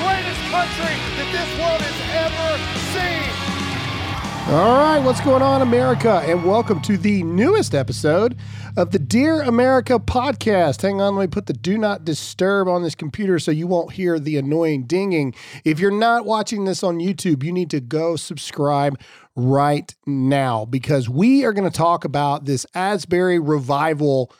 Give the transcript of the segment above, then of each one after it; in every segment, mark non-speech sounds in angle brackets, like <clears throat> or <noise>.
greatest country that this world has ever seen. All right, what's going on, America? And welcome to the newest episode of the Dear America podcast. Hang on, let me put the do not disturb on this computer so you won't hear the annoying dinging. If you're not watching this on YouTube, you need to go subscribe right now because we are going to talk about this Asbury revival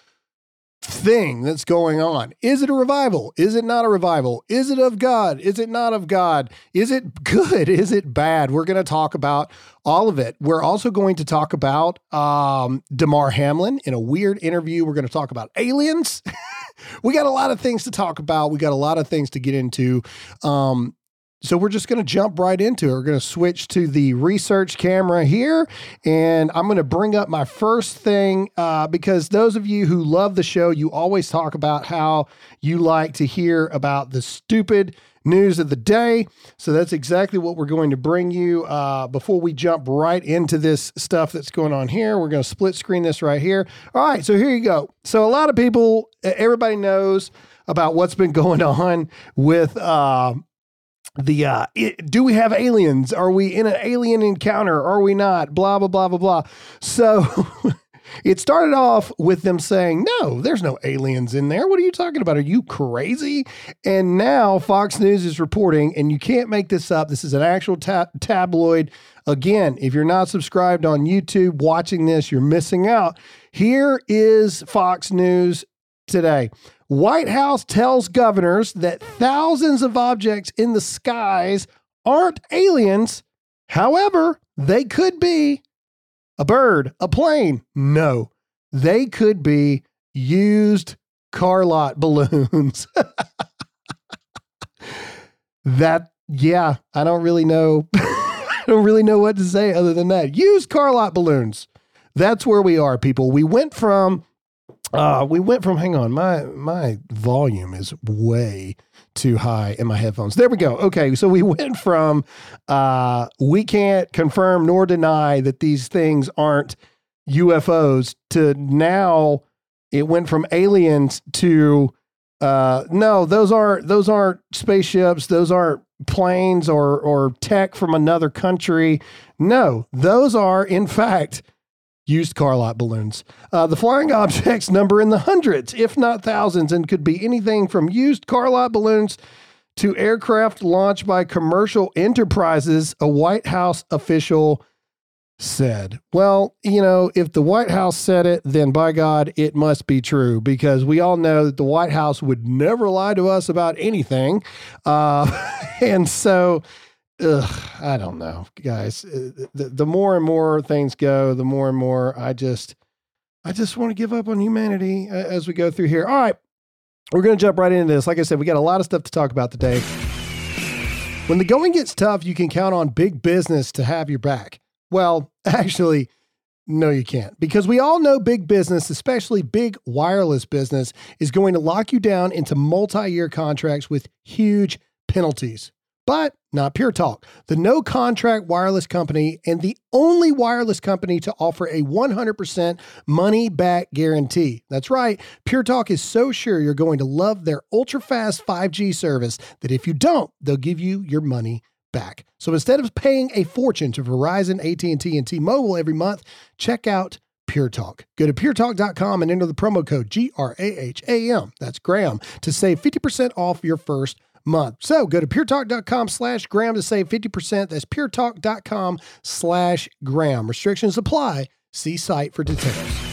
thing that's going on. Is it a revival? Is it not a revival? Is it of God? Is it not of God? Is it good? <laughs> Is it bad? We're going to talk about all of it. We're also going to talk about um, Damar Hamlin in a weird interview. We're going to talk about aliens. <laughs> we got a lot of things to talk about. We got a lot of things to get into. Um, so we're just going to jump right into it. We're going to switch to the research camera here, and I'm going to bring up my first thing uh, because those of you who love the show, you always talk about how you like to hear about the stupid news of the day. So that's exactly what we're going to bring you. Uh, before we jump right into this stuff that's going on here, we're going to split screen this right here. All right, so here you go. So a lot of people, everybody knows about what's been <laughs> going on with. Uh, the uh it, do we have aliens? Are we in an alien encounter? Are we not? Blah blah blah blah blah. So <laughs> it started off with them saying no there's no aliens in there. What are you talking about? Are you crazy? And now fox news is reporting and you can't make this up. This is an actual ta- tabloid. Again if you're not subscribed on youtube watching this you're missing out. Here is fox news today White House tells governors that thousands of objects in the skies aren't aliens. However, they could be a bird, a plane. No, they could be used car lot <laughs> balloons. that, yeah, I don't really know. <laughs> I don't really know what to say other than that. Used car lot balloons. That's where we are, people. We went from uh, we went from hang on, my my volume is way too high in my headphones. There we go. Okay, so we <laughs> went from uh, we can't confirm nor deny that these things aren't UFOs to now it went from aliens to uh, no, those aren't those aren't spaceships, those aren't planes or or tech from another country. No, those are in fact used car lot balloons. Uh, the flying objects number in the hundreds, if not thousands, and could be anything from used car lot balloons to aircraft launched by commercial enterprises, a White House official said. Well, you know, if the White House said it, then by God, it must be true because we all know that the White House would never lie to us about anything. Uh, <laughs> and so ugh, I don't know, guys. Uh, the, the more and more things go, the more and more I just, I just want to give up on humanity as we go through here. All right, we're going to jump right into this. Like I said, we got a lot of stuff to talk about today. When the going gets tough, you can count on big business to have your back. Well, <laughs> actually, no, you can't. Because we all know big business, especially big wireless business, is going to lock you down into multi year contracts with huge penalties but not Pure Talk, the no contract wireless company and the only wireless company to offer a 100% money back guarantee. That's right. Pure Talk is so sure you're going to love their ultra fast 5G service that if you don't, they'll give you your money back. So instead of paying a fortune to Verizon, AT&T, and T-Mobile every month, check out Pure Talk. Go to puretalk.com and enter the promo code G R A H A M. That's Graham to save 50% off your first month. So go to puretalk.com slash Graham to save 50%. That's puretalk.com slash Graham. Restrictions apply. See site for details.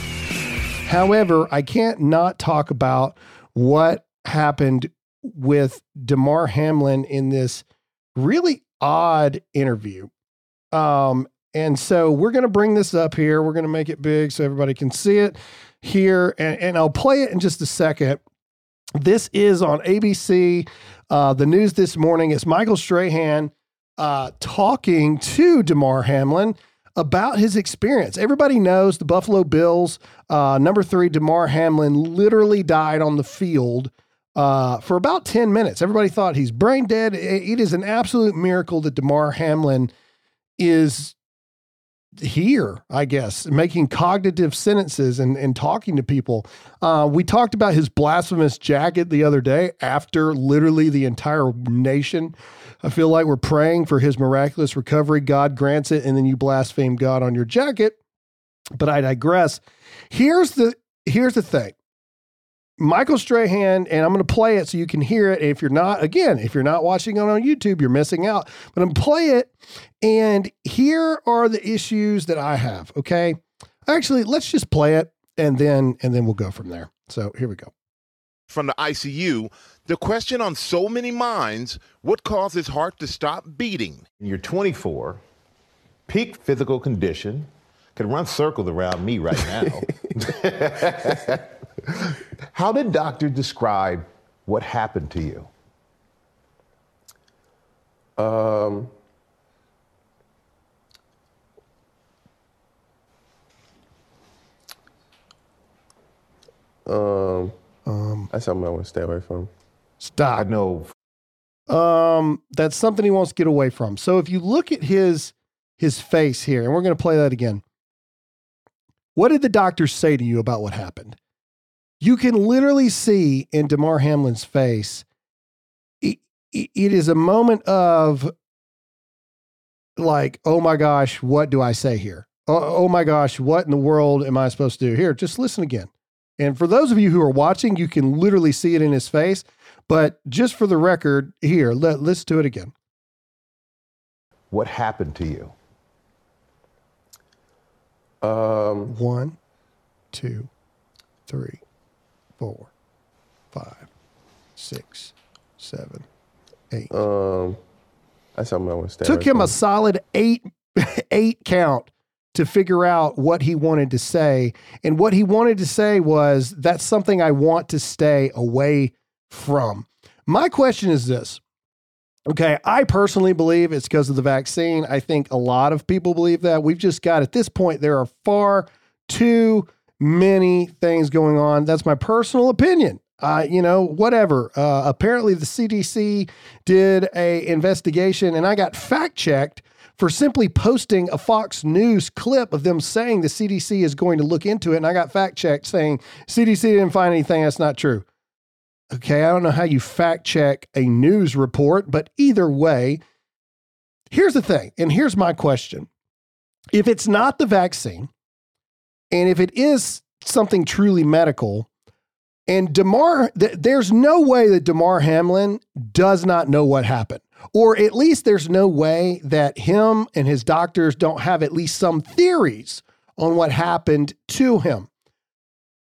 However, I can't not talk about what happened with Damar Hamlin in this really odd interview. Um, and so we're going to bring this up here. We're going to make it big so everybody can see it here. And, and I'll play it in just a second. This is on ABC. Uh, the news this morning is Michael Strahan uh, talking to Damar Hamlin about his experience. Everybody knows the Buffalo Bills, uh, number three, Damar Hamlin, literally died on the field uh, for about 10 minutes. Everybody thought he's brain dead. It is an absolute miracle that Damar Hamlin is here, I guess, making cognitive sentences and, and talking to people. Uh, we talked about his blasphemous jacket the other day after literally the entire nation. I feel like we're praying for his miraculous recovery. God grants it, and then you blaspheme God on your jacket. But I digress. Here's the here's the thing. Michael Strahan, and I'm going to play it so you can hear it. If you're not, again, if you're not watching it on YouTube, you're missing out. But I'm play it, and here are the issues that I have. Okay, actually, let's just play it, and then and then we'll go from there. So here we go. From the ICU, the question on so many minds: What caused his heart to stop beating? You're 24, peak physical condition, could run circles around me right now. <laughs> <laughs> How did doctor describe what happened to you? Um, um, Um, that's something I want to stay away from. I stop. know Um, that's something he wants to get away from. So if you look at his his face here, and we're going to play that again. What did the doctors say to you about what happened? You can literally see in Damar Hamlin's face. It, it is a moment of like, oh my gosh, what do I say here? Oh, oh my gosh, what in the world am I supposed to do here? Just listen again. And for those of you who are watching, you can literally see it in his face. But just for the record, here, let, let's do it again. what happened to you. Um, One, two, three, four, five, six, seven, eight. um, that's something I want to stay Took him a solid eight, <laughs> eight count to figure out what he wanted to say. And what he wanted to say was, that's something I want to stay away from. My question is this. Okay, I personally believe it's because of the vaccine. I think a lot of people believe that. We've just got at this point, there are far too many things going on. That's my personal opinion. Uh, you know, whatever. Uh, apparently, the CDC did a investigation, and I got fact checked for simply posting a Fox News clip of them saying the CDC is going to look into it. And I got fact checked saying CDC didn't find anything. That's not true. Okay, I don't know how you fact check a news report, but either way, here's the thing, and here's my question. If it's not the vaccine, and if it is something truly medical, and Damar, th- there's no way that Damar Hamlin does not know what happened. Or at least there's no way that him and his doctors don't have at least some theories on what happened to him.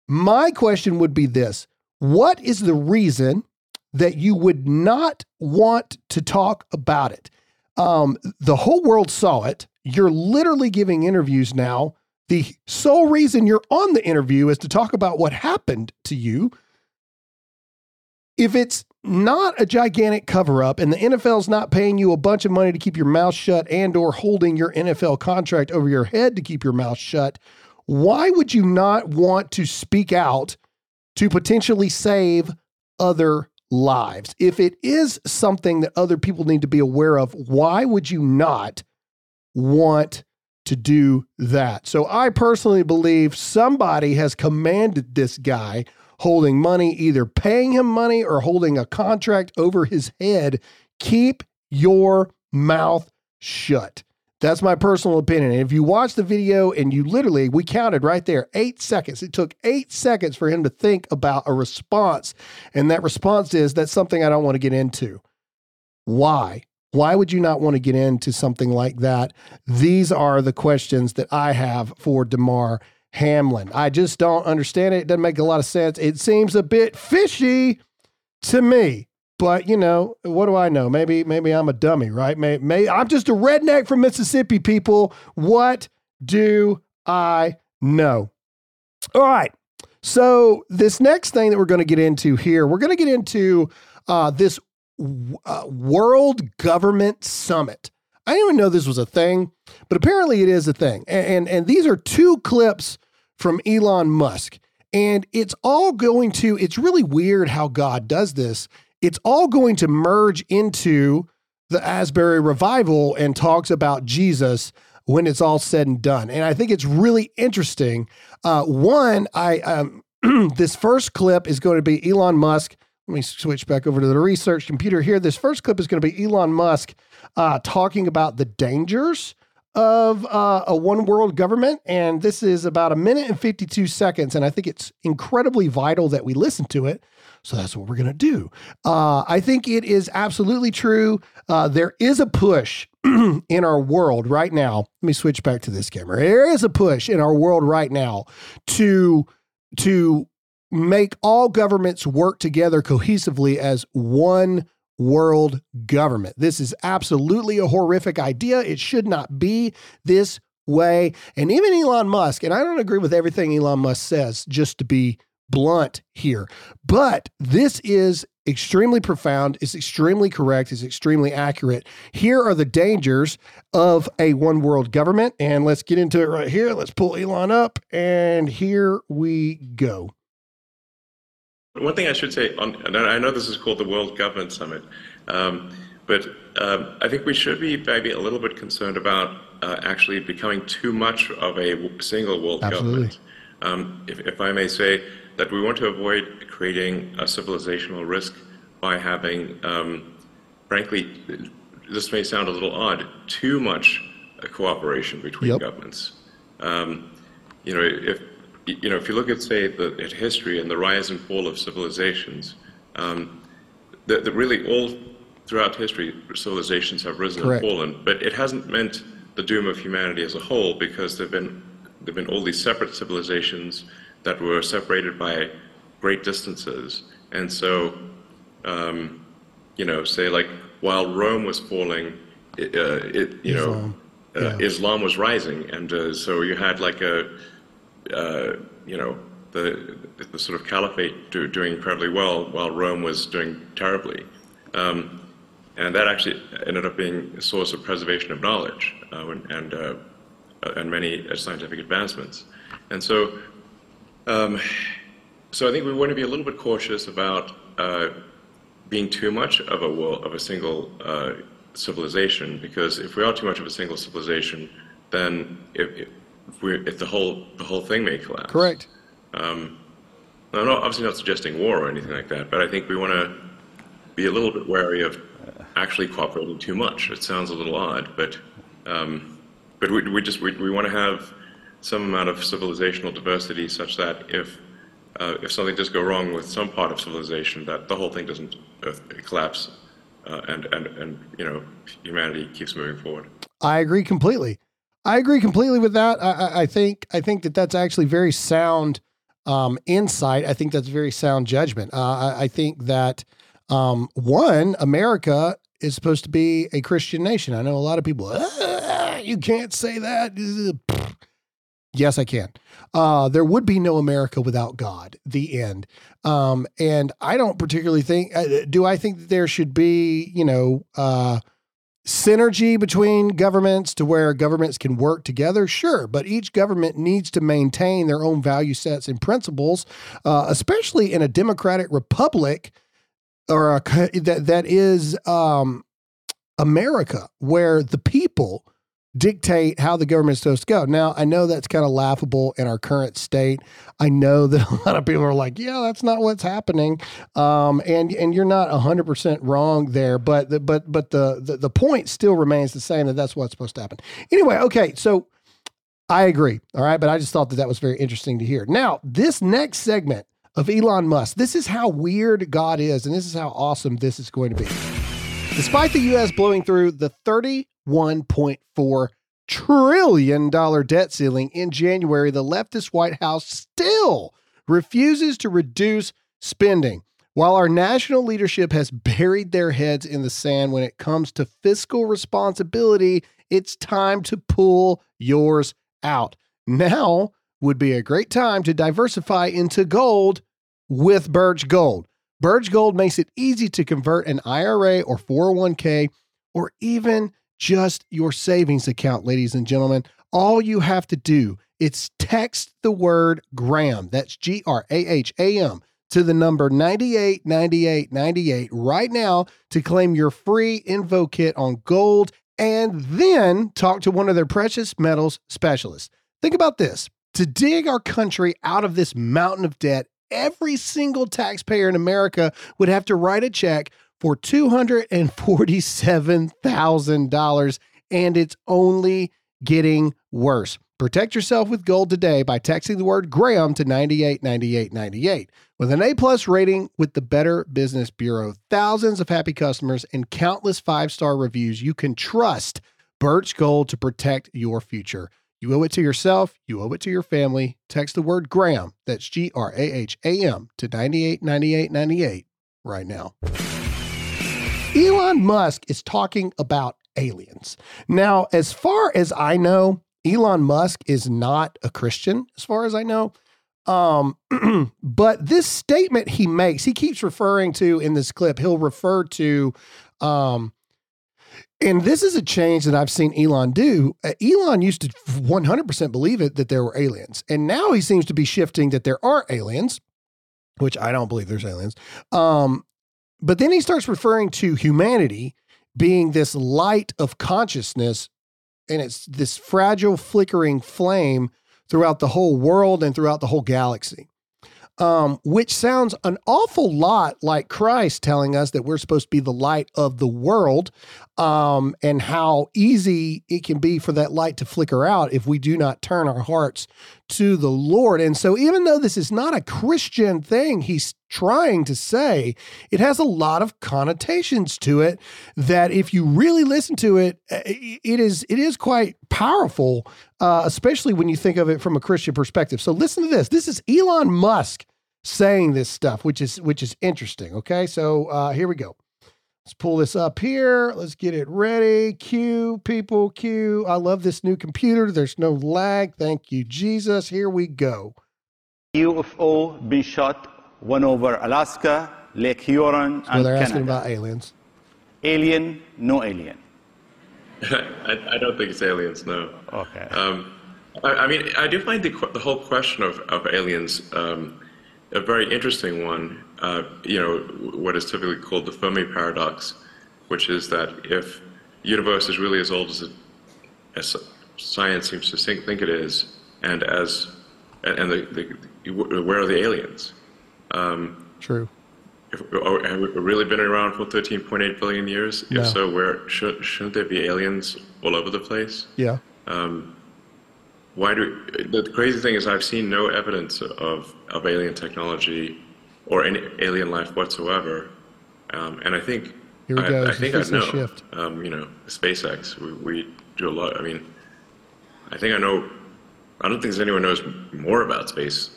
My question would be this What is the reason that you would not want to talk about it? Um, the whole world saw it. You're literally giving interviews now. The sole reason you're on the interview is to talk about what happened to you. If it's not a gigantic cover up and the NFL's not paying you a bunch of money to keep your mouth shut and or holding your NFL contract over your head to keep your mouth shut, why would you not want to speak out to potentially save other lives? If it is something that other people need to be aware of, why would you not want to do that? So I personally believe somebody has commanded this guy holding money, either paying him money or holding a contract over his head. Keep your mouth shut. That's my personal opinion. And if you watch the video and you literally, we counted right there, eight seconds. It took eight seconds for him to think about a response. And that response is that's something I don't want to get into. Why? Why would you not want to get into something like that? These are the questions that I have for Damar Hamlin. I just don't understand it. It doesn't make a lot of sense. It seems a bit fishy to me. But you know, what do I know? Maybe maybe I'm a dummy, right? May, may I'm just a redneck from Mississippi, people. What do I know? All right. So this next thing that we're going to get into here, we're going to get into uh, this uh, World Government Summit. I didn't even know this was a thing, but apparently it is a thing. And, and, and these are two clips from Elon Musk. And it's all going to, it's really weird how God does this. It's all going to merge into the Asbury revival and talks about Jesus. when it's all said and done. And I think it's really interesting. Uh, one, I um, <clears throat> this first clip is going to be Elon Musk. Let me switch back over to the research computer here. This first clip is going to be Elon Musk uh, talking about the dangers of uh, a one world government. And this is about a minute and 52 seconds. And I think it's incredibly vital that we listen to it. So that's what we're going to do. Uh, I think it is absolutely true. Uh, there is a push <clears throat> in our world right now. Let me switch back to this camera. There is a push in our world right now to to make all governments work together cohesively as one world government. This is absolutely a horrific idea. It should not be this way. And even Elon Musk, and I don't agree with everything Elon Musk says, just to be blunt here, but this is extremely profound, it's extremely correct, it's extremely accurate. Here are the dangers of a one world government. And let's get into it right here. Let's pull Elon up, and here we go. One thing I should say, on, and I know this is called the World Government Summit, um, but um, I think we should be maybe a little bit concerned about uh, actually becoming too much of a single world Absolutely. government. Um, if, if I may say that we want to avoid creating a civilizational risk by having, um, frankly, this may sound a little odd, too much cooperation between Yep. governments. Um, you know, if you know, if you look at say the at history and the rise and fall of civilizations, um, that, that really all throughout history civilizations have risen Correct. and fallen, but it hasn't meant the doom of humanity as a whole because there've been there've been all these separate civilizations that were separated by great distances, and so um, you know, say like while Rome was falling, it, uh, it you Islam, know, uh, yeah. Islam was rising, and uh, so you had like a, uh, you know, the the sort of caliphate do, doing incredibly well while Rome was doing terribly, um, and that actually ended up being a source of preservation of knowledge uh, and and, uh, and many uh, scientific advancements, and so. Um, so I think we want to be a little bit cautious about uh, being too much of a world, of a single uh, civilization, because if we are too much of a single civilization, then if, if, we, if the whole the whole thing may collapse. Correct. I'm not, obviously not suggesting war or anything like that, but I think we want to be a little bit wary of actually cooperating too much. It sounds a little odd, but um, but we, we just we, we want to have some amount of civilizational diversity such that if uh, if something does go wrong with some part of civilization, that the whole thing doesn't uh, collapse, uh, and and and you know humanity keeps moving forward. I agree completely. I agree completely with that. I, I, think I think that that's actually very sound um, insight. I think that's very sound judgment. Uh, I, I think that um, one, America is supposed to be a Christian nation. I know a lot of people. "Ah, you can't say that. Yes, I can. Uh, there would be no America without God. The end. Um, and I don't particularly think. Uh, do I think that there should be, you know, uh, synergy between governments to where governments can work together? Sure, but each government needs to maintain their own value sets and principles, uh, especially in a democratic republic or a, that that is um, America, where the people dictate how the government's supposed to go. Now, I know that's kind of laughable in our current state. I know <laughs> that a lot of people are like, "Yeah, that's not what's happening," um, and and you're not hundred percent wrong there. But the, but but the, the the point still remains the same that that's what's supposed to happen. Anyway, okay, so I agree. All right, but I just thought that that was very interesting to hear. Now, this next segment of Elon Musk, this is how weird God is, and this is how awesome this is going to be. Despite the U.S. blowing through the $31.4 trillion debt ceiling in January, the leftist White House still refuses to reduce spending. While our national leadership has buried their heads in the sand when it comes to fiscal responsibility, it's time to pull yours out. Now would be a great time to diversify into gold with Birch Gold. Birch Gold makes it easy to convert an IRA or 401k or even just your savings account, ladies and gentlemen. All you have to do is text the word Graham, that's G R A H A M, to the number 989898 right now to claim your free info kit on gold and then talk to one of their precious metals specialists. Think about this to dig our country out of this mountain of debt, every single taxpayer in America would have to write a check for $247,000, and it's only getting worse. Protect yourself with gold today by texting the word Graham to 989898. With an A plus rating with the Better Business Bureau, thousands of happy customers, and countless five star reviews, you can trust Birch Gold to protect your future. You owe it to yourself, you owe it to your family. Text the word Graham, that's G R A H A M, to 989898 right now. Elon Musk is talking about aliens. Now, as far as I know, Elon Musk is not a Christian, as far as I know. Um, <clears throat> but this statement he makes, he keeps referring to in this clip, he'll refer to, um, and this is a change that I've seen Elon do. Uh, Elon used to 100% believe it that there were aliens, and now he seems to be shifting that there aren't aliens, which I don't believe there's aliens. Um, but then he starts referring to humanity being this light of consciousness and it's this fragile, flickering flame throughout the whole world and throughout the whole galaxy. Um, which sounds an awful lot like Christ telling us that we're supposed to be the light of the world, um, and how easy it can be for that light to flicker out if we do not turn our hearts to the Lord. And so, even though this is not a Christian thing, he's trying to say it has a lot of connotations to it that if you really listen to it eh, it is it is quite powerful uh, especially when you think of it from a christian perspective. So listen to this. This is elon musk saying this stuff which is which is interesting okay? So uh, here we go let's pull this up here. Let's get it ready. Cue people cue i love this new computer. There's no lag. Thank you jesus. Here we go. UFO been shot one over Alaska, Lake Huron, so and they're asking about aliens. Alien, no alien. <laughs> I, I don't think it's aliens, no. Okay. Um, I, I mean, I do find the, the whole question of, of aliens um, a very interesting one. Uh, you know, what is typically called the Fermi paradox, which is that if the universe is really as old as, it, as science seems to think, think it is, and as and, the, the, where are the aliens? Um, true if, or have we really been around for 13.8 billion years? No. If so, where should, shouldn't there be aliens all over the place? yeah Um, why do the crazy thing is I've seen no evidence of, of alien technology or any alien life whatsoever, um, and I think Here we I, go. I This think I know. shift. Um, you know, SpaceX. We, we do a lot. I mean, I think I know. I don't think there's anyone knows more about space,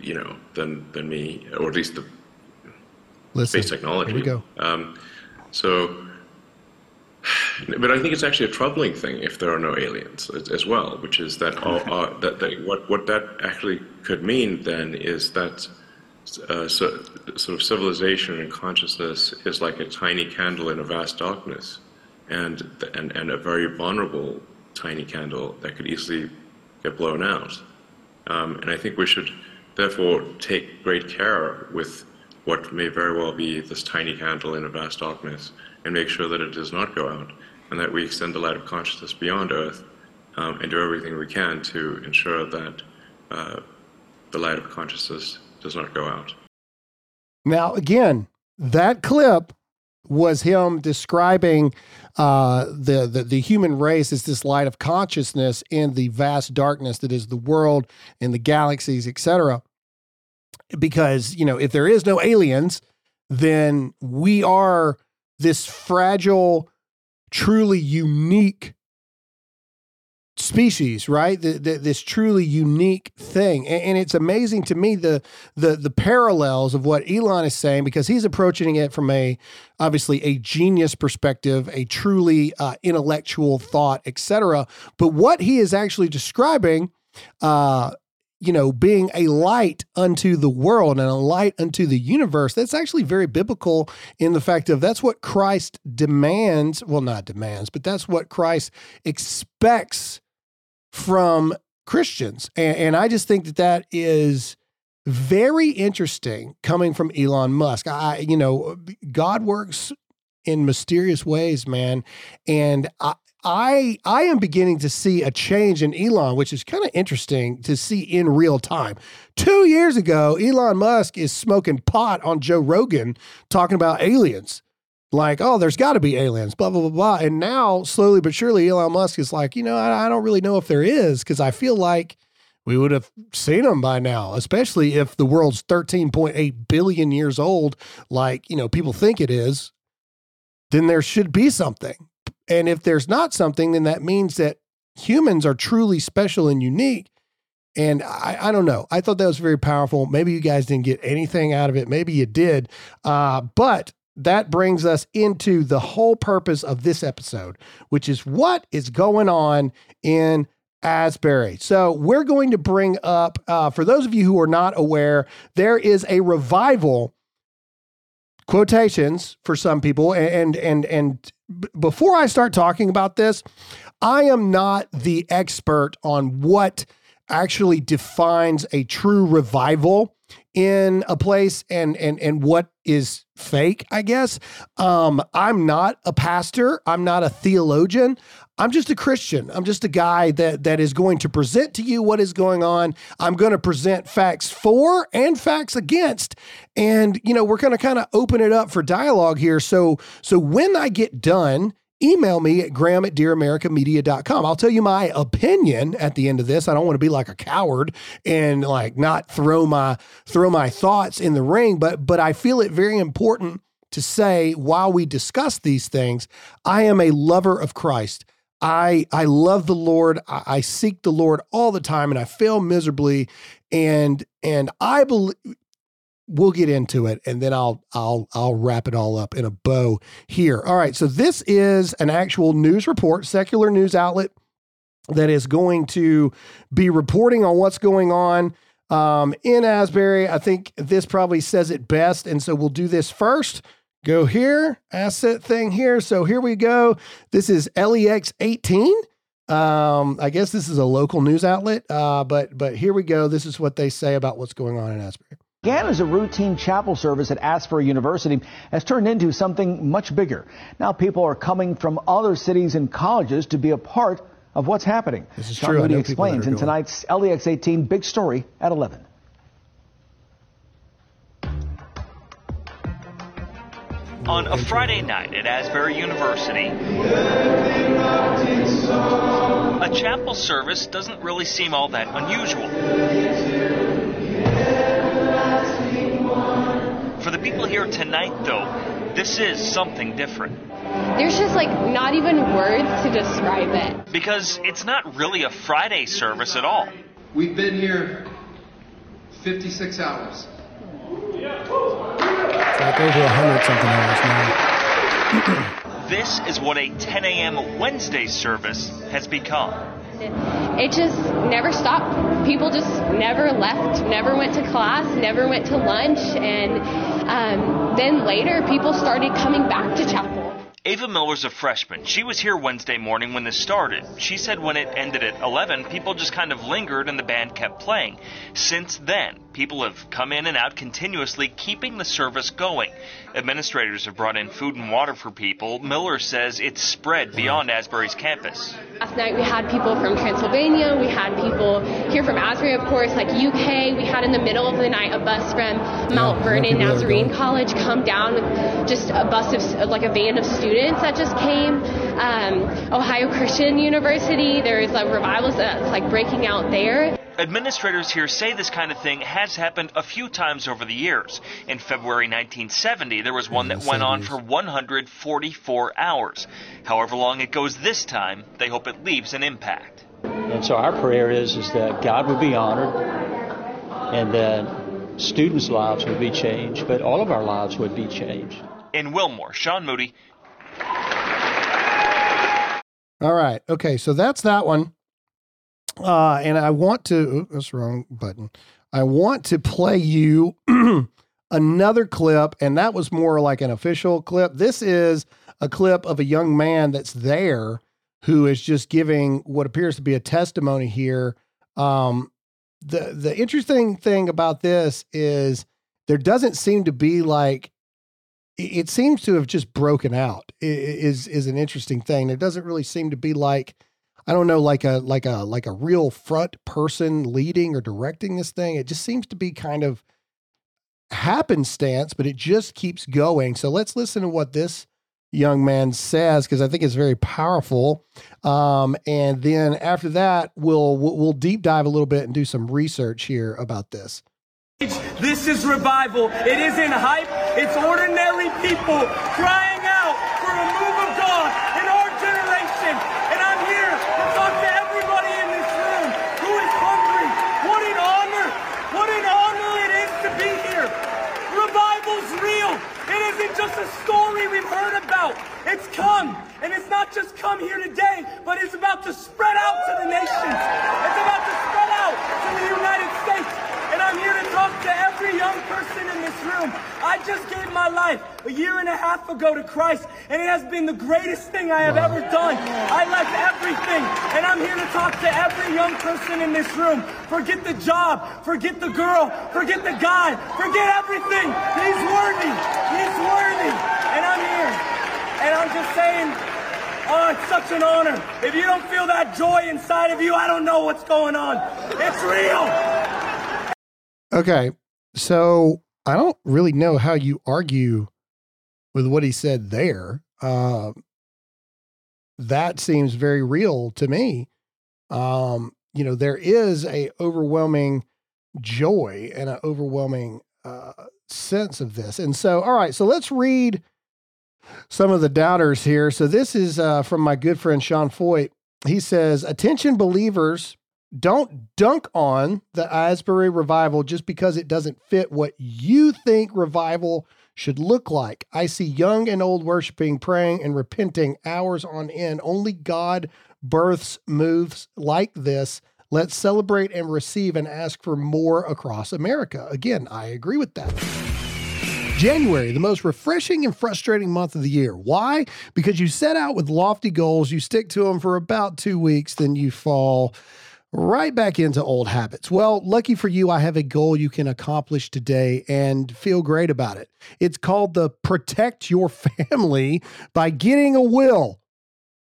you know, than than me, or at least the listen space technology. here we go Um, so, but I think it's actually a troubling thing if there are no aliens as, as well, which is that all, uh, that, that what what that actually could mean then is that uh, so, sort of civilization and consciousness is like a tiny candle in a vast darkness, and and and a very vulnerable tiny candle that could easily get blown out. Um, and I think we should therefore take great care with what may very well be this tiny candle in a vast darkness and make sure that it does not go out and that we extend the light of consciousness beyond Earth um, and do everything we can to ensure that uh, the light of consciousness does not go out. Now, again, that clip was him describing uh, the, the the human race as this light of consciousness in the vast darkness that is the world and the galaxies, etc. Because you know, if there is no aliens, then we are this fragile, truly unique species, right? The, the, this truly unique thing, and, and it's amazing to me the the the parallels of what Elon is saying because he's approaching it from a obviously a genius perspective, a truly uh, intellectual thought, etc. But what he is actually describing. Uh, you know, being a light unto the world and a light unto the universe, that's actually very biblical in the fact of that's what Christ demands. Well, not demands, but that's what Christ expects from Christians. And, and I just think that that is very interesting coming from Elon Musk. I, you know, God works in mysterious ways, man. And I, I I am beginning to see a change in Elon, which is kind of interesting to see in real time. Two years ago, Elon Musk is smoking pot on Joe Rogan talking about aliens. Like, oh, there's got to be aliens, blah, blah, blah, blah. And now, slowly but surely, Elon Musk is like, you know, I, I don't really know if there is because I feel like we would have seen them by now, especially if the world's 13.8 billion years old, like, you know, people think it is, then there should be something. And if there's not something, then that means that humans are truly special and unique. And I, I don't know. I thought that was very powerful. Maybe you guys didn't get anything out of it. Maybe you did. Uh, but that brings us into the whole purpose of this episode, which is what is going on in Asbury. So we're going to bring up, uh, for those of you who are not aware, there is a revival quotations for some people and and and before I start talking about this, I am not the expert on what actually defines a true revival in a place and and and what is fake i guess. Um i'm not a pastor. I'm not a theologian i'm just a christian i'm just a guy that that is going to present to you what is going on i'm going to present facts for and facts against and you know we're going to kind of open it up for dialogue here so so when i get done email me at graham at dearamericamedia.com. I'll tell you my opinion at the end of this. I don't want to be like a coward and like not throw my throw my thoughts in the ring, but but I feel it very important to say while we discuss these things, I am a lover of Christ. I I love the Lord. I, I seek the Lord all the time and I fail miserably and and I believe we'll get into it and then I'll I'll I'll wrap it all up in a bow here. All right, so this is an actual news report, secular news outlet that is going to be reporting on what's going on um, in Asbury. I think this probably says it best, and so we'll do this first. Go here, asset thing here. So here we go. This is LEX 18. Um, I guess this is a local news outlet, uh, but but here we go. This is what they say about what's going on in Asbury began as a routine chapel service at Asbury University has turned into something much bigger. Now people are coming from other cities and colleges to be a part of what's happening. This is Sean true. Moody explains in tonight's LEX 18 big story at 11. On a Friday night at Asbury University, a chapel service doesn't really seem all that unusual. For the people here tonight, though, this is something different. There's just like not even words to describe it. Because it's not really a Friday service at all. We've been here 56 hours. It's like over 100 something hours now. <clears throat> this is what a 10 a.m. Wednesday service has become. It just never stopped. People just never left, never went to class, never went to lunch, and um, then later people started coming back to chapel. Ava Miller's a freshman. She was here Wednesday morning when this started. She said when it ended at 11, people just kind of lingered and the band kept playing. Since then, people have come in and out continuously, keeping the service going. Administrators have brought in food and water for people. Miller says it's spread beyond Asbury's campus. Last night we had people from Transylvania, we had people here from Asbury, of course, like UK. We had in the middle of the night a bus from Mount Vernon people that are Nazarene. College come down with just a bus of, like a van of students that just came. Um, Ohio Christian University, there's a revival that's like breaking out there. Administrators here say this kind of thing has happened a few times over the years. In February 1970, there was one that mm-hmm. went on for 144 hours. However long it goes this time, they hope it leaves an impact. And so our prayer is is that God would be honored and that students' lives would be changed, but all of our lives would be changed. In Wilmore, Sean Moody, All right. Okay. So that's that one. Uh, and I want to, ooh, that's wrong button. I want to play you <clears throat> another clip, and that was more like an official clip. This is a clip of a young man that's there who is just giving what appears to be a testimony here. Um, the the interesting thing about this is there doesn't seem to be like it, seems to have just broken out. Is is an interesting thing. It doesn't really seem to be like I don't know, like a like a like a real front person leading or directing this thing. It just seems to be kind of happenstance, but it just keeps going. So let's listen to what this young man says because I think it's very powerful. Um, and then after that, we'll we'll deep dive a little bit and do some research here about this. This is revival. It isn't hype. It's ordinary people crying out for a move of God in our generation. And I'm here to talk to everybody in this room who is hungry. What an honor. What an honor it is to be here. Revival's real. It isn't just a story we've heard about. It's come. And it's not just come here today, but it's about to spread out to the nations. It's about to spread out to the United States. I'm here to talk to every young person in this room. I just gave my life a year and a half ago to Christ, and it has been the greatest thing I have ever done. I left everything, and I'm here to talk to every young person in this room. Forget the job, forget the girl, forget the guy, forget everything. He's worthy. He's worthy. And I'm here. And I'm just saying, oh, it's such an honor. If you don't feel that joy inside of you, I don't know what's going on. It's real. Okay, so I don't really know how you argue with what he said there. Uh, that seems very real to me. Um, you know, there is a overwhelming joy and an overwhelming uh, sense of this, and so all right, so let's read some of the doubters here. So this is uh, from my good friend Sean Feucht. He says, "Attention, believers." Don't dunk on the Asbury revival just because it doesn't fit what you think revival should look like. I see young and old worshiping, praying, and repenting hours on end. Only God births moves like this. Let's celebrate and receive and ask for more across America. Again, I agree with that. January, the most refreshing and frustrating month of the year. Why? Because you set out with lofty goals, you stick to them for about two weeks, then you fall right back into old habits. Well, lucky for you, I have a goal you can accomplish today and feel great about it. It's called the Protect Your <laughs> Family by Getting a Will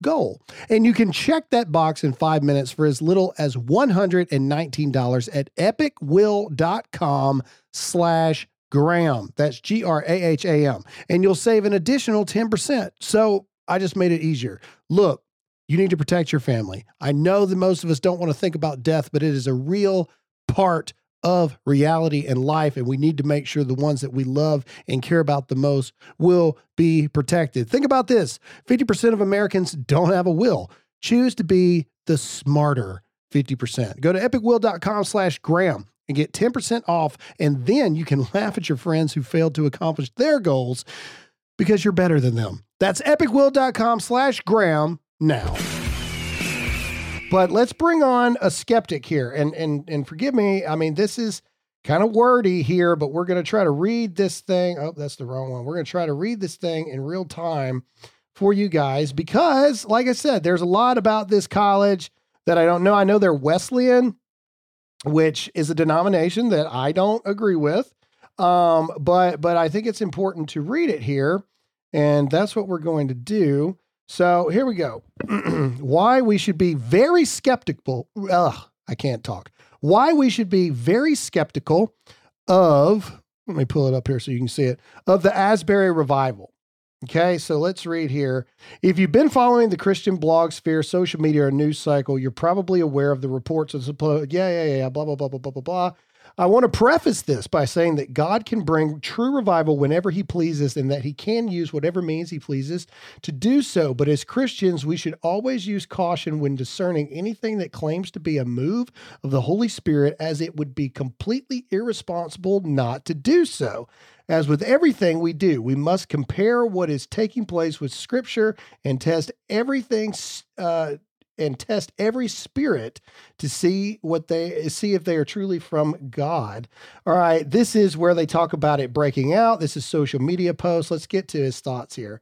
goal. And you can check that box in five minutes for as little as $119 at epicwill.com slash Graham. That's G R A H A M. And you'll save an additional 10%. So I just made it easier. Look, you need to protect your family. I know that most of us don't want to think about death, but it is a real part of reality and life. And we need to make sure the ones that we love and care about the most will be protected. Think about this 50% of Americans don't have a will. Choose to be the smarter 50%. Go to epicwill.com slash Graham and get 10% off. And then you can <laughs> laugh at your friends who failed to accomplish their goals because you're better than them. That's epicwill.com slash Graham now. But let's bring on a skeptic here. And and and forgive me, I mean, this is kind of wordy here, but we're going to try to read this thing. Oh, that's the wrong one. We're going to try to read this thing in real time for you guys because, like I said, there's a lot about this college that I don't know. I know they're Wesleyan, which is a denomination that I don't agree with. Um, but but I think it's important to read it here, and that's what we're going to do. So here we go. <clears throat> Why we should be very skeptical. Ugh, I can't talk. Why we should be very skeptical of, let me pull it up here so you can see it, of the Asbury revival. Okay, so let's read here. If you've been following the Christian blog sphere, social media, or news cycle, you're probably aware of the reports of supposed, yeah, yeah, yeah, blah, blah, blah, blah, blah, blah, blah. I want to preface this by saying that God can bring true revival whenever he pleases and that he can use whatever means he pleases to do so. But as Christians, we should always use caution when discerning anything that claims to be a move of the Holy Spirit, as it would be completely irresponsible not to do so. As with everything we do, we must compare what is taking place with Scripture and test everything uh, and test every spirit to see what they see if they are truly from God. All right, this is where they talk about it breaking out. This is social media posts. Let's get to his thoughts here.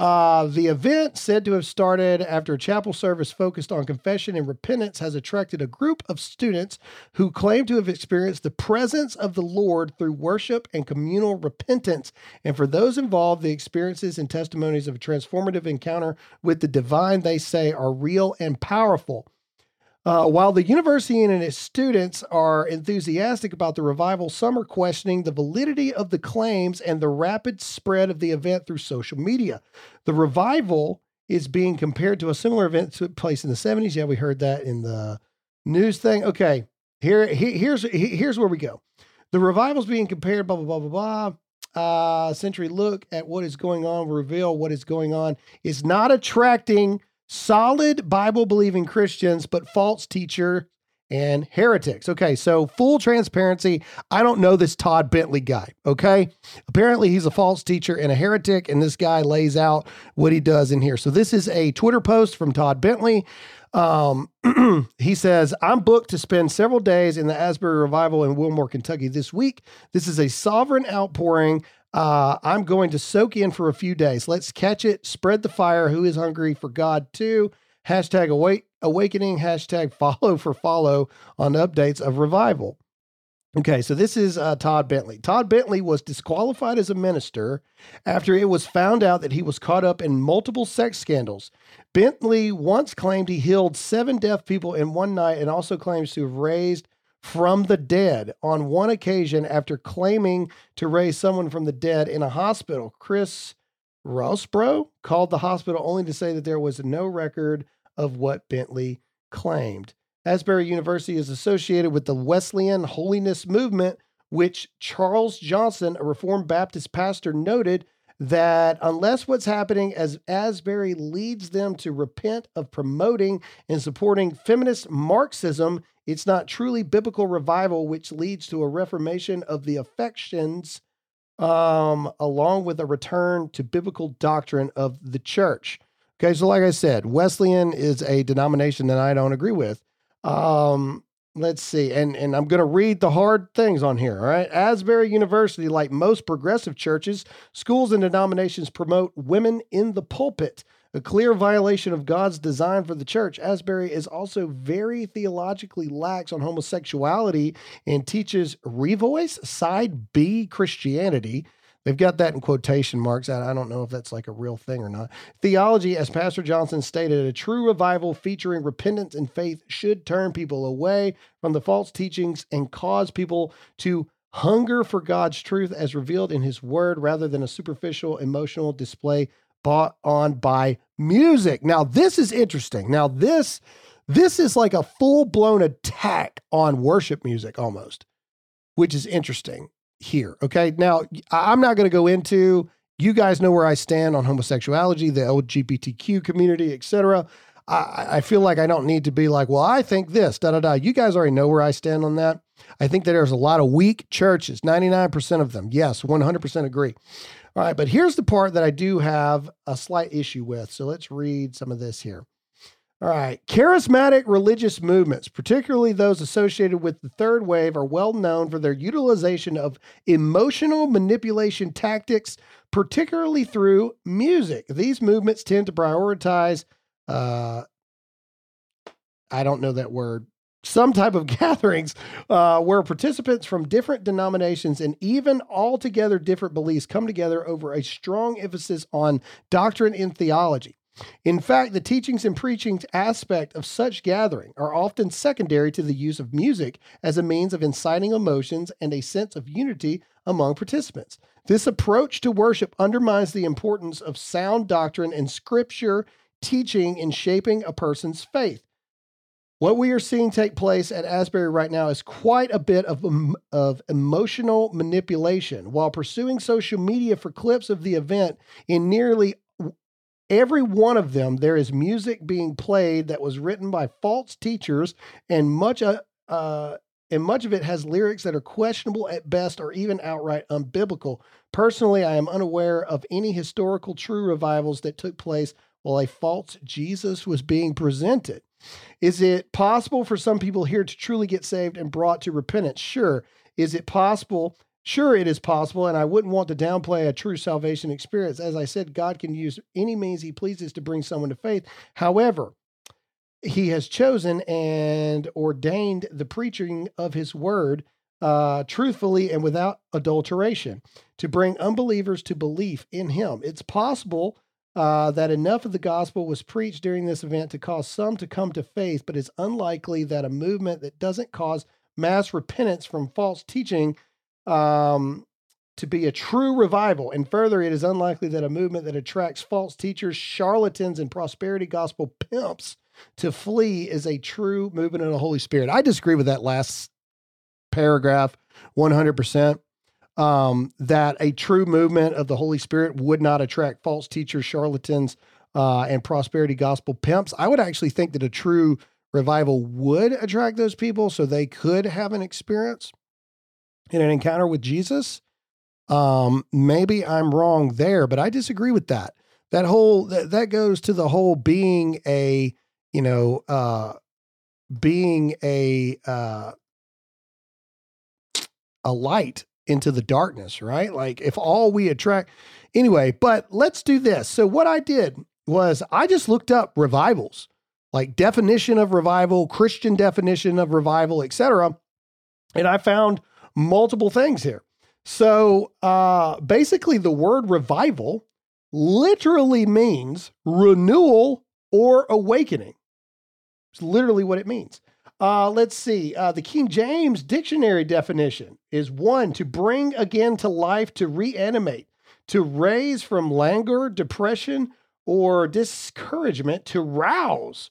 Uh, the event, said to have started after a chapel service focused on confession and repentance, has attracted a group of students who claim to have experienced the presence of the Lord through worship and communal repentance. And for those involved, the experiences and testimonies of a transformative encounter with the divine, they say, are real and powerful. Uh, while the university and its students are enthusiastic about the revival, some are questioning the validity of the claims and the rapid spread of the event through social media. The revival is being compared to a similar event that took place in the 70s. Yeah, we heard that in the news thing. Okay, here, he- here's he- here's where we go. The revival's being compared, blah blah blah blah blah. Uh, century look at what is going on, reveal what is going on. Is not attracting solid Bible believing Christians, but false teacher and heretics. Okay, so full transparency. I don't know this Todd Bentley guy. Okay, apparently he's a false teacher and a heretic, and this guy lays out what he does in here. So this is a Twitter post from Todd Bentley. Um, <clears throat> he says, I'm booked to spend several days in the Asbury Revival in Wilmore, Kentucky this week. This is a sovereign outpouring. Uh, I'm going to soak in for a few days. Let's catch it, spread the fire. Who is hungry for God too? Hashtag awake, awakening, hashtag <laughs> follow for follow on updates of revival. Okay, so this is uh, Todd Bentley. Todd Bentley was disqualified as a minister after it was found out that he was caught up in multiple sex scandals. Bentley once claimed he healed seven deaf people in one night and also claims to have raised from the dead on one occasion after claiming to raise someone from the dead in a hospital. Chris Rosebrough called the hospital only to say that there was no record of what Bentley claimed. Asbury University is associated with the Wesleyan Holiness Movement, which Charles Johnson, a Reformed Baptist pastor, noted that unless what's happening as Asbury leads them to repent of promoting and supporting feminist Marxism, it's not truly biblical revival, which leads to a reformation of the affections, um, along with a return to biblical doctrine of the church. Okay, so like I said, Wesleyan is a denomination that I don't agree with. Um, let's see, and and I'm going to read the hard things on here. All right, Asbury University, like most progressive churches, schools and denominations promote women in the pulpit, a clear violation of God's design for the church. Asbury is also very theologically lax on homosexuality and teaches revoice side B Christianity. They've got that in quotation marks. I don't know if that's like a real thing or not. Theology, as Pastor Johnson stated, a true revival featuring repentance and faith should turn people away from the false teachings and cause people to hunger for God's truth as revealed in his word rather than a superficial emotional display bought on by music. Now, this is interesting. Now, this this is like a full-blown attack on worship music almost, which is interesting here. Okay. Now, I'm not going to go into, you guys know where I stand on homosexuality, the LGBTQ community, etc. I, I feel like I don't need to be like, well, I think this, da da da. You guys already know where I stand on that. I think that there's a lot of weak churches, 99% of them. Yes, 100% agree. All right. But here's the part that I do have a slight issue with. So let's read some of this here. All right. Charismatic religious movements, particularly those associated with the third wave, are well known for their utilization of emotional manipulation tactics, particularly through music. These movements tend to prioritize, uh, I don't know that word, some type of <laughs> gatherings uh, where participants from different denominations and even altogether different beliefs come together over a strong emphasis on doctrine and theology. In fact, the teachings and preaching aspect of such gathering are often secondary to the use of music as a means of inciting emotions and a sense of unity among participants. This approach to worship undermines the importance of sound doctrine and scripture teaching in shaping a person's faith. What we are seeing take place at Asbury right now is quite a bit of, em- of emotional manipulation. While pursuing social media for clips of the event, in nearly every one of them, there is music being played that was written by false teachers, and much uh, uh, and much of it has lyrics that are questionable at best or even outright unbiblical. Personally, I am unaware of any historical true revivals that took place while a false Jesus was being presented. Is it possible for some people here to truly get saved and brought to repentance? Sure. Is it possible Sure, it is possible, and I wouldn't want to downplay a true salvation experience. As I said, God can use any means He pleases to bring someone to faith. However, He has chosen and ordained the preaching of His word uh, truthfully and without adulteration to bring unbelievers to belief in Him. It's possible uh, that enough of the gospel was preached during this event to cause some to come to faith, but it's unlikely that a movement that doesn't cause mass repentance from false teaching um, to be a true revival. And further, it is unlikely that a movement that attracts false teachers, charlatans, and prosperity gospel pimps to flee is a true movement of the Holy Spirit. I disagree with that last paragraph 100%. Um, that a true movement of the Holy Spirit would not attract false teachers, charlatans, uh, and prosperity gospel pimps. I would actually think that a true revival would attract those people so they could have an experience in an encounter with Jesus. Um, maybe I'm wrong there, but I disagree with that. That whole that, that goes to the whole being a, you know, uh being a uh a light into the darkness, right? Like if all we attract anyway, but let's do this. So what I did was I just looked up revivals, like definition of revival, Christian definition of revival, etc. And I found multiple things here. So uh basically the word revival literally means renewal or awakening. It's literally what it means. Uh, let's see. Uh, the King James dictionary definition is one to bring again to life, to reanimate, to raise from languor, depression, or discouragement, to rouse.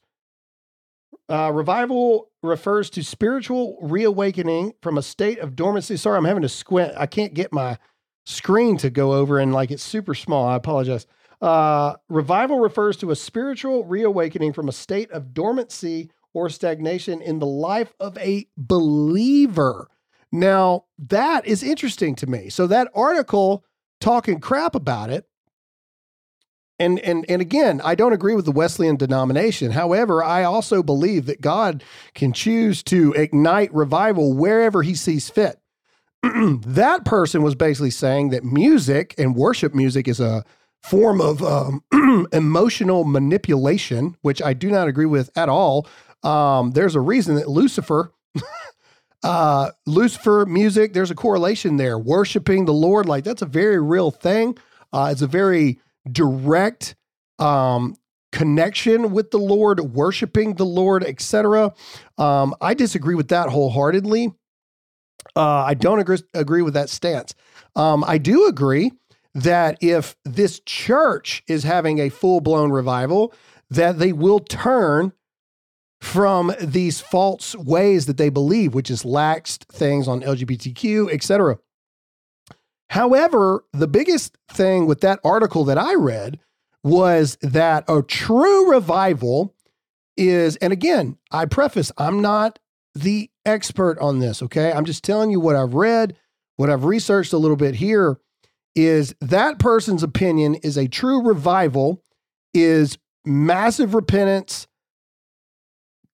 Uh, revival refers to spiritual reawakening from a state of dormancy. Sorry, I'm having to squint. I can't get my screen to go over and like it's super small. I apologize. Uh, revival refers to a spiritual reawakening from a state of dormancy or stagnation in the life of a believer. Now, that is interesting to me. So that article talking crap about it and and and again, I don't agree with the Wesleyan denomination. However, I also believe that God can choose to ignite revival wherever he sees fit. <clears throat> that person was basically saying that music and worship music is a form of um, <clears throat> emotional manipulation, which I do not agree with at all. Um, there's a reason that Lucifer, <laughs> uh, Lucifer music, there's a correlation there. Worshiping the Lord, like that's a very real thing. Uh, it's a very direct um, connection with the Lord, worshiping the Lord, etc. Um, I disagree with that wholeheartedly. Uh, I don't agree, agree with that stance. Um, I do agree that if this church is having a full blown revival, that they will turn from these false ways that they believe, which is laxed things on LGBTQ, etc. However, the biggest thing with that article that I read was that a true revival is, and again, I preface, I'm not the expert on this, okay? I'm just telling you what I've read, what I've researched a little bit here is that person's opinion is a true revival is massive repentance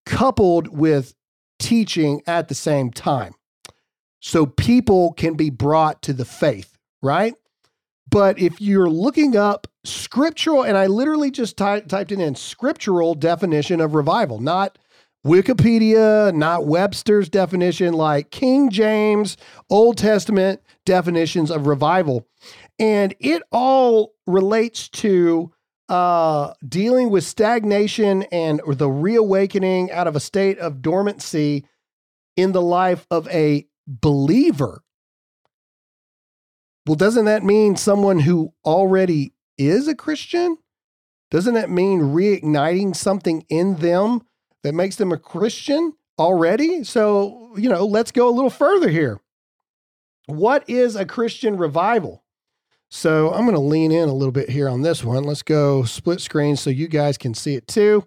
coupled with teaching at the same time. So people can be brought to the faith, right? But if you're looking up scriptural, and I literally just ty- typed it in scriptural definition of revival, not Wikipedia, not Webster's definition, like King James, Old Testament definitions of revival. And it all relates to uh, dealing with stagnation and the reawakening out of a state of dormancy in the life of a believer. Well, doesn't that mean someone who already is a Christian? Doesn't that mean reigniting something in them that makes them a Christian already? So, you know, let's go a little further here. What is a Christian revival? So I'm going to lean in a little bit here on this one. Let's go split screen so you guys can see it too.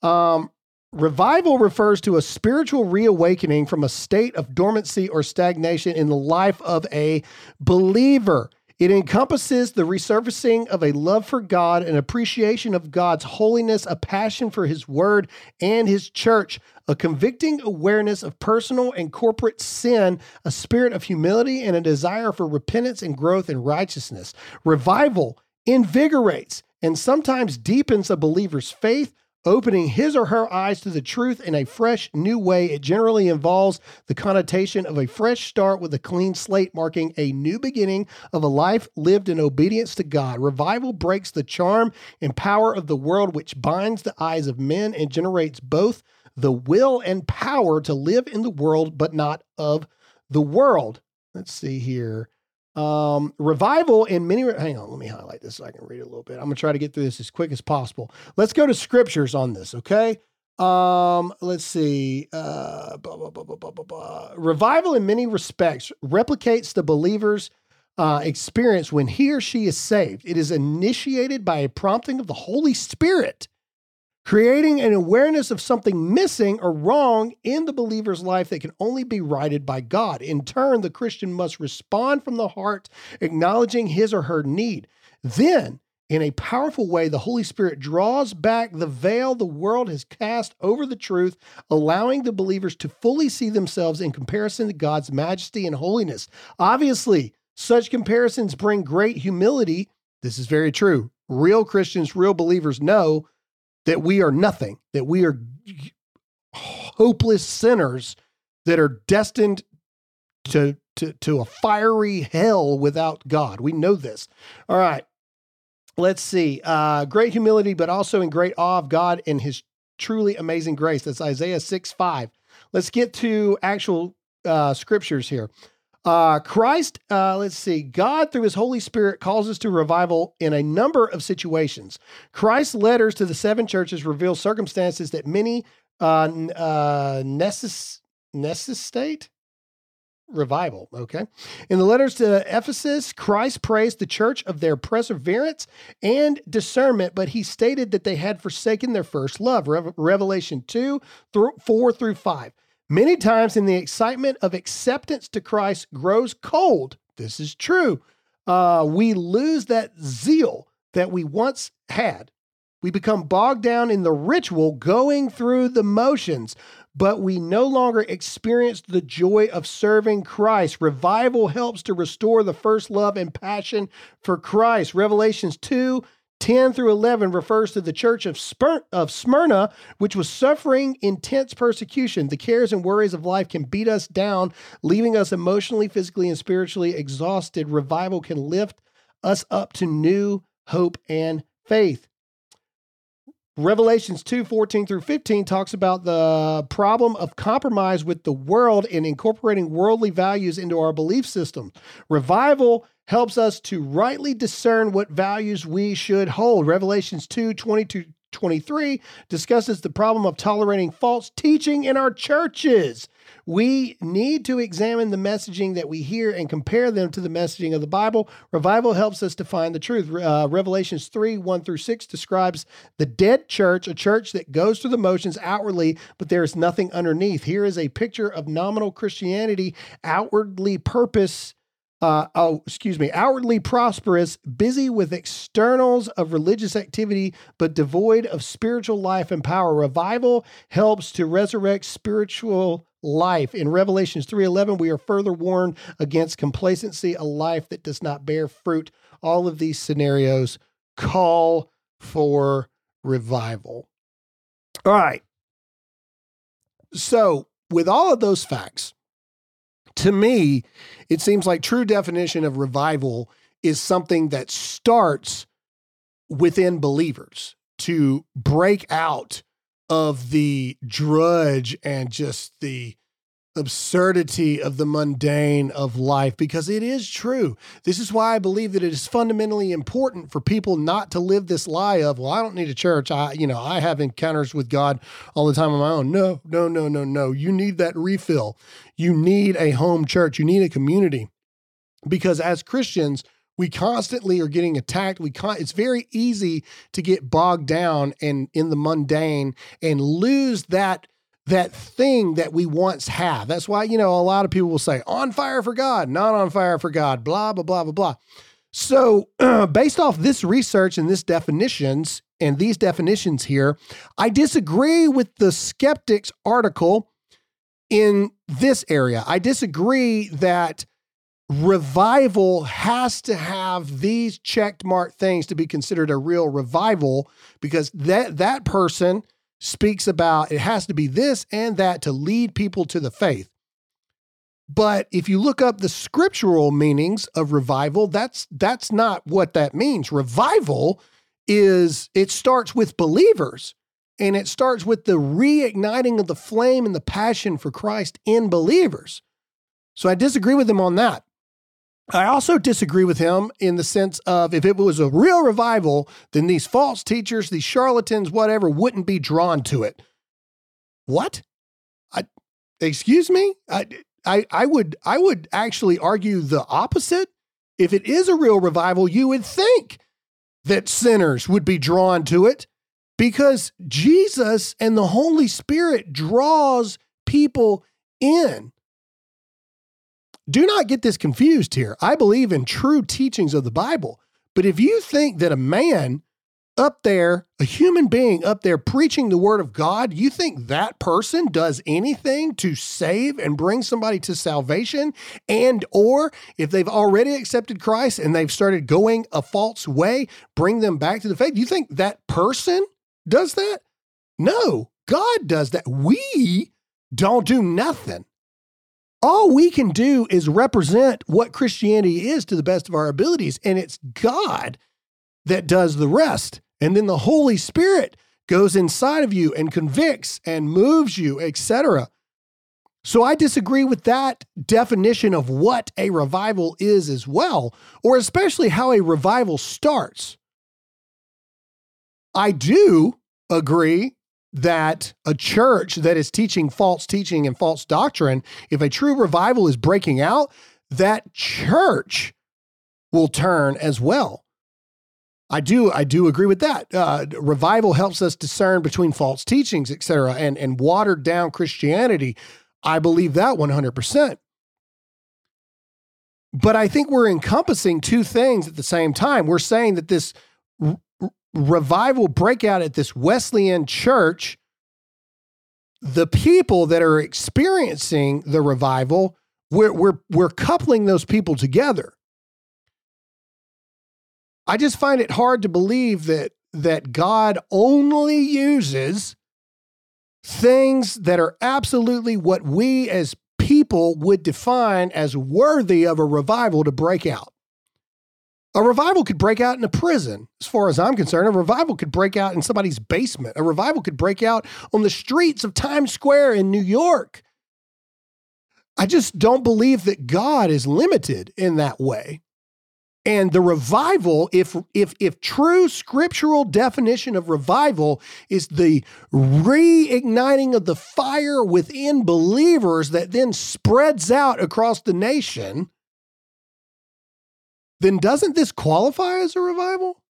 Um, revival refers to a spiritual reawakening from a state of dormancy or stagnation in the life of a believer. It encompasses the resurfacing of a love for God, an appreciation of God's holiness, a passion for His Word and His church, a convicting awareness of personal and corporate sin, a spirit of humility, and a desire for repentance and growth in righteousness. Revival invigorates and sometimes deepens a believer's faith, opening his or her eyes to the truth in a fresh, new way. It generally involves the connotation of a fresh start with a clean slate, marking a new beginning of a life lived in obedience to God. Revival breaks the charm and power of the world, which binds the eyes of men and generates both the will and power to live in the world, but not of the world. Let's see here. Um, revival in many. Hang on, let me highlight this so I can read it a little bit. I'm gonna try to get through this as quick as possible. Let's go to scriptures on this, okay? Um, let's see. Uh, blah, blah, blah, blah, blah, blah, blah. Revival, in many respects, replicates the believer's uh, experience when he or she is saved. It is initiated by a prompting of the Holy Spirit creating an awareness of something missing or wrong in the believer's life that can only be righted by God. In turn, the Christian must respond from the heart, acknowledging his or her need. Then, in a powerful way, the Holy Spirit draws back the veil the world has cast over the truth, allowing the believers to fully see themselves in comparison to God's majesty and holiness. Obviously, such comparisons bring great humility. This is very true. Real Christians, real believers know that we are nothing, that we are hopeless sinners that are destined to, to, to a fiery hell without God. We know this. All right. Let's see. Uh, great humility, but also in great awe of God and his truly amazing grace. That's Isaiah 6 5. Let's get to actual uh, scriptures here. Uh, Christ, uh, let's see, God through his Holy Spirit calls us to revival in a number of situations. Christ's letters to the seven churches reveal circumstances that many uh, uh, necess- necessitate revival. Okay. In the letters to Ephesus, Christ praised the church of their perseverance and discernment, but he stated that they had forsaken their first love. Re- Revelation 2 through 4 through 5. Many times, in the excitement of acceptance to Christ grows cold. This is true. Uh, we lose that zeal that we once had. We become bogged down in the ritual, going through the motions, but we no longer experience the joy of serving Christ. Revival helps to restore the first love and passion for Christ. Revelations 2 10 through 11 refers to the church of, of Smyrna, which was suffering intense persecution. The cares and worries of life can beat us down, leaving us emotionally, physically, and spiritually exhausted. Revival can lift us up to new hope and faith. Revelations 2 14 through 15 talks about the problem of compromise with the world and incorporating worldly values into our belief system. Revival helps us to rightly discern what values we should hold. Revelations 2 22 23 discusses the problem of tolerating false teaching in our churches. We need to examine the messaging that we hear and compare them to the messaging of the Bible. Revival helps us to find the truth. Uh, Revelations 3 1 through 6 describes the dead church, a church that goes through the motions outwardly, but there is nothing underneath. Here is a picture of nominal Christianity, outwardly purpose uh, oh, excuse me, outwardly prosperous, busy with externals of religious activity, but devoid of spiritual life and power. Revival helps to resurrect spiritual life. In Revelations 3:11, we are further warned against complacency, a life that does not bear fruit. All of these scenarios call for revival. All right. So, with all of those facts, to me, it seems like true definition of revival is something that starts within believers to break out of the drudge and just the absurdity of the mundane of life because it is true. This is why I believe that it is fundamentally important for people not to live this lie of, well, I don't need a church. I, you know, I have encounters with God all the time on my own. No, no, no, no, no. You need that refill. You need a home church. You need a community because as Christians, we constantly are getting attacked. We con- it's very easy to get bogged down and in the mundane and lose that that thing that we once have. That's why, you know, a lot of people will say, on fire for God, not on fire for God, blah, blah, blah, blah, blah. So, uh, <clears throat> based off this research and this definitions and these definitions here, I disagree with the skeptics article in this area. I disagree that revival has to have these checked mark things to be considered a real revival because that that person speaks about it has to be this and that to lead people to the faith. But if you look up the scriptural meanings of revival, that's that's not what that means. Revival is it starts with believers and it starts with the reigniting of the flame and the passion for Christ in believers. So I disagree with him on that. I also disagree with him in the sense of if it was a real revival, then these false teachers, these charlatans, whatever, wouldn't be drawn to it. What? I, excuse me? I, I, I would I would actually argue the opposite. If it is a real revival, you would think that sinners would be drawn to it because Jesus and the Holy Spirit draws people in. Do not get this confused here. I believe in true teachings of the Bible. But if you think that a man up there, a human being up there preaching the word of God, you think that person does anything to save and bring somebody to salvation and or if they've already accepted Christ and they've started going a false way, bring them back to the faith? You think that person does that? No, God does that. We don't do nothing. All we can do is represent what Christianity is to the best of our abilities, and it's God that does the rest. And then the Holy Spirit goes inside of you and convicts and moves you, etc. So I disagree with that definition of what a revival is as well, or especially how a revival starts. I do agree that a church that is teaching false teaching and false doctrine, if a true revival is breaking out, that church will turn as well. I do I do agree with that. Uh, revival helps us discern between false teachings, etc., and and watered down Christianity. I believe that one hundred percent. But I think we're encompassing two things at the same time. We're saying that this revival breakout at this Wesleyan church, the people that are experiencing the revival, we're we're we're coupling those people together. I just find it hard to believe that that God only uses things that are absolutely what we as people would define as worthy of a revival to break out. A revival could break out in a prison, as far as I'm concerned. A revival could break out in somebody's basement. A revival could break out on the streets of Times Square in New York. I just don't believe that God is limited in that way. And the revival, if if if true scriptural definition of revival is the reigniting of the fire within believers that then spreads out across the nation, then doesn't this qualify as a revival?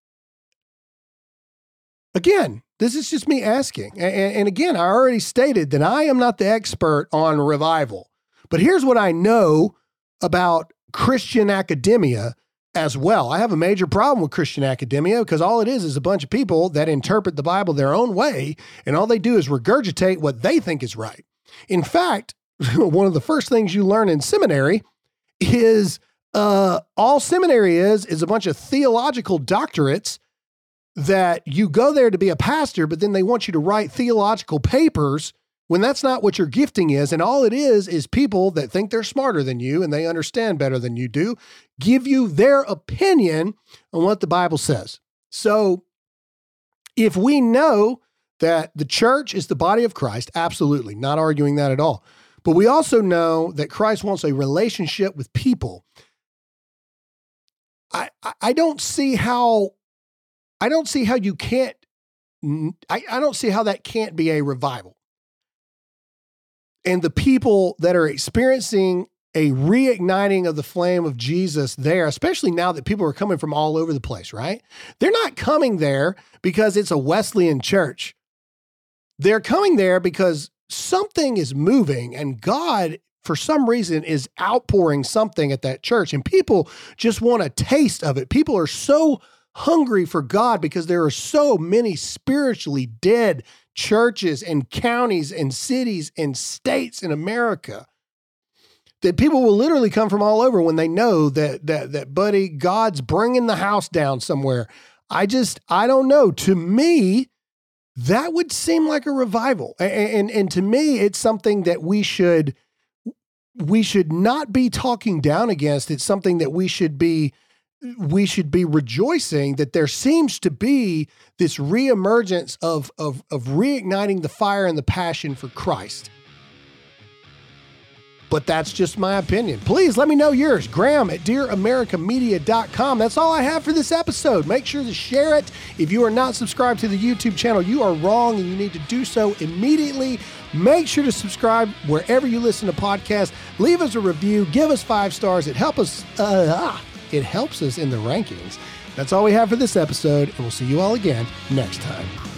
Again, this is just me asking. And, and again, I already stated that I am not the expert on revival. But here's what I know about Christian academia as well. I have a major problem with Christian academia because all it is is a bunch of people that interpret the Bible their own way, and all they do is regurgitate what they think is right. In fact, <laughs> one of the first things you learn in seminary is uh, all seminary is is a bunch of theological doctorates that you go there to be a pastor, but then they want you to write theological papers when that's not what your gifting is. And all it is is people that think they're smarter than you and they understand better than you do give you their opinion on what the Bible says. So if we know that the church is the body of Christ, absolutely, not arguing that at all. But we also know that Christ wants a relationship with people. I, I don't see how I don't see how you can't I, I don't see how that can't be a revival and the people that are experiencing a reigniting of the flame of Jesus there, especially now that people are coming from all over the place, right? They're not coming there because it's a Wesleyan church. They're coming there because something is moving and God for some reason is outpouring something at that church and people just want a taste of it. People are so hungry for God because there are so many spiritually dead churches and counties and cities and states in America that people will literally come from all over when they know that that that buddy God's bringing the house down somewhere. I just I don't know. To me, that would seem like a revival, and and, and to me, it's something that we should we should not be talking down against. It's something that we should be we should be rejoicing that there seems to be this reemergence of of of reigniting the fire and the passion for Christ but that's just my opinion. Please let me know yours. Graham at dearamericamedia.com. That's all I have for this episode. Make sure to share it. If you are not subscribed to the YouTube channel, you are wrong and you need to do so immediately. Make sure to subscribe wherever you listen to podcasts. Leave us a review. Give us five stars. It helps us. Uh, ah, it helps us in the rankings. That's all we have for this episode, and we'll see you all again next time.